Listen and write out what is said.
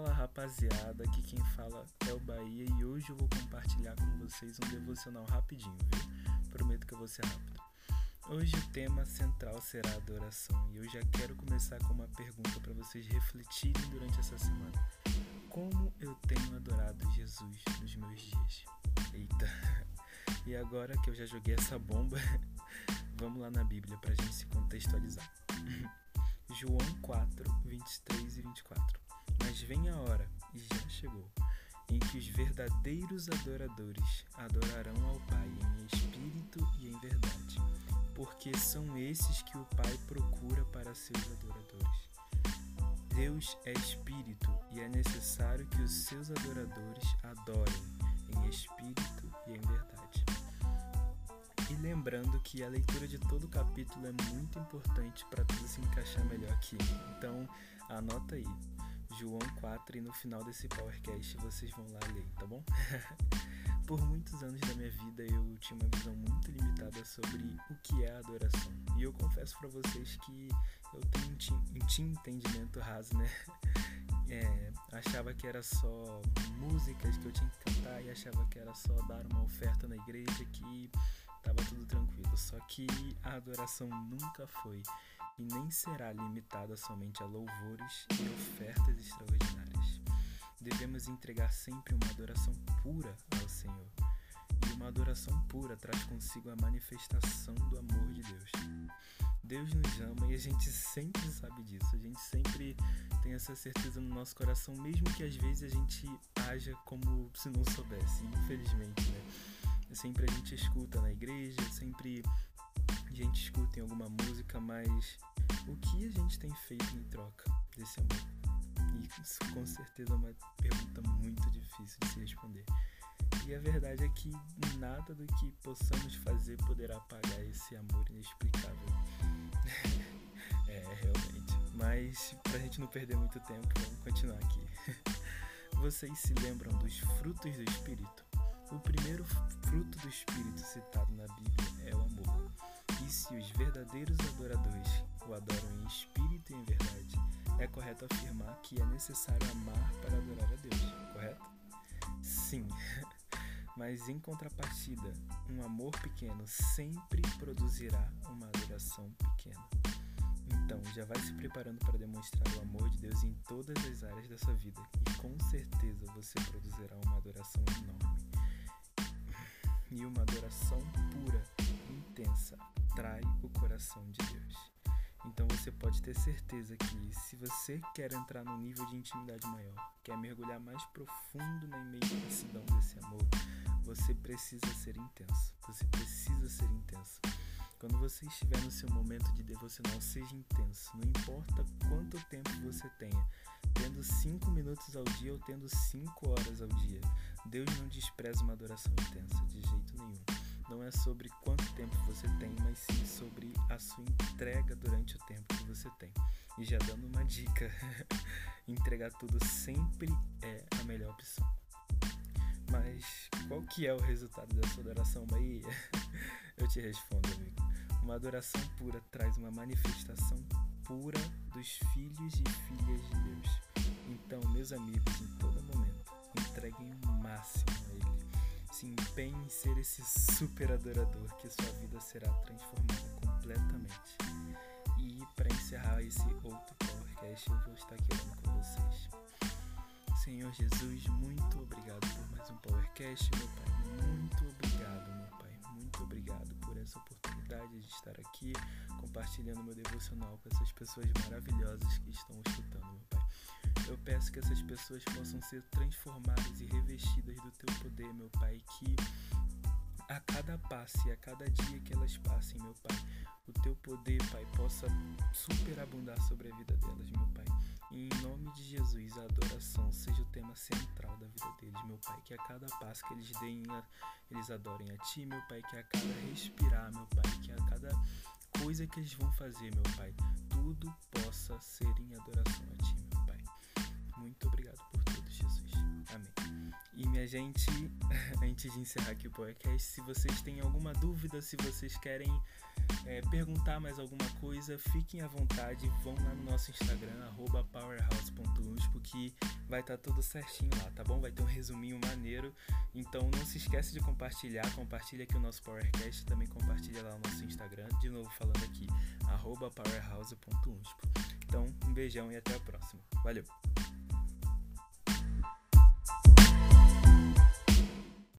rapaziada, aqui quem fala é o Bahia e hoje eu vou compartilhar com vocês um devocional rapidinho, viu? Prometo que eu vou ser rápido. Hoje o tema central será a adoração e eu já quero começar com uma pergunta para vocês refletirem durante essa semana. Como eu tenho adorado Jesus nos meus dias? Eita! E agora que eu já joguei essa bomba, vamos lá na Bíblia para a gente se contextualizar. João 4, 23 e 24. Mas vem a hora, e já chegou, em que os verdadeiros adoradores adorarão ao Pai em espírito e em verdade, porque são esses que o Pai procura para seus adoradores. Deus é espírito e é necessário que os seus adoradores adorem em espírito e em verdade. E lembrando que a leitura de todo o capítulo é muito importante para tudo se encaixar melhor aqui. Então, anota aí. João 4 e no final desse Powercast vocês vão lá ler, tá bom? Por muitos anos da minha vida eu tinha uma visão muito limitada sobre o que é adoração. E eu confesso para vocês que eu tinha, tinha entendimento raso, né? É, achava que era só músicas que eu tinha que cantar e achava que era só dar uma oferta na igreja que tava tudo tranquilo. Só que a adoração nunca foi e nem será limitada somente a louvores e ofertas extraordinárias. Devemos entregar sempre uma adoração pura ao Senhor. E uma adoração pura traz consigo a manifestação do amor de Deus. Deus nos ama e a gente sempre sabe disso. A gente sempre tem essa certeza no nosso coração, mesmo que às vezes a gente haja como se não soubesse, infelizmente, né? Sempre a gente escuta na igreja, sempre gente escuta em alguma música, mas o que a gente tem feito em troca desse amor? E isso com certeza é uma pergunta muito difícil de se responder. E a verdade é que nada do que possamos fazer poderá pagar esse amor inexplicável. é, realmente. Mas pra gente não perder muito tempo, vamos continuar aqui. Vocês se lembram dos frutos do Espírito? O primeiro fruto do Espírito citado na Bíblia é o amor. E se os verdadeiros adoradores o adoram em espírito e em verdade, é correto afirmar que é necessário amar para adorar a Deus, correto? Sim. Mas em contrapartida, um amor pequeno sempre produzirá uma adoração pequena. Então, já vai se preparando para demonstrar o amor de Deus em todas as áreas da sua vida e com certeza você produzirá uma adoração enorme e uma adoração pura, intensa, atrai o coração de Deus. Então você pode ter certeza que se você quer entrar num nível de intimidade maior, quer mergulhar mais profundo na imensidão desse amor, você precisa ser intenso. Você precisa ser intenso. Quando você estiver no seu momento de devocional, seja intenso. Não importa quanto tempo você tenha, tendo 5 minutos ao dia ou tendo 5 horas ao dia. Deus não despreza uma adoração intensa, de jeito nenhum. Não é sobre quanto tempo você tem, mas sim sobre a sua entrega durante o tempo que você tem. E já dando uma dica, entregar tudo sempre é a melhor opção. Mas qual que é o resultado dessa adoração, Bahia? Eu te respondo, amigo. Uma adoração pura traz uma manifestação pura dos filhos e filhas de Deus. Então, meus amigos, em todo momento, entreguem o máximo. Se empenhe em ser esse super adorador que sua vida será transformada completamente. E para encerrar esse outro podcast, eu vou estar aqui orando com vocês. Senhor Jesus, muito obrigado por mais um Powercast, meu Pai. Muito obrigado, meu Pai. Muito obrigado por essa oportunidade de estar aqui compartilhando meu devocional com essas pessoas maravilhosas que estão escutando, meu Pai. Eu peço que essas pessoas possam ser transformadas e revestidas do meu Pai, que a cada passe, a cada dia que elas passem, meu Pai, o teu poder, Pai, possa superabundar sobre a vida delas, meu Pai. E em nome de Jesus, a adoração seja o tema central da vida deles, meu Pai. Que a cada passo que eles deem, eles adorem a Ti, meu Pai. Que a cada respirar, meu Pai. Que a cada coisa que eles vão fazer, meu Pai, tudo possa ser em adoração a Ti, meu Pai. Muito obrigado por tudo, Jesus. Amém. E minha gente, antes de encerrar aqui o podcast, se vocês têm alguma dúvida, se vocês querem é, perguntar mais alguma coisa, fiquem à vontade, vão lá no nosso Instagram, powerhouse.usp, que vai estar tá tudo certinho lá, tá bom? Vai ter um resuminho maneiro. Então não se esquece de compartilhar, compartilha aqui o nosso Powercast, também compartilha lá o nosso Instagram, de novo falando aqui, powerhouse.usp. Então, um beijão e até a próxima. Valeu!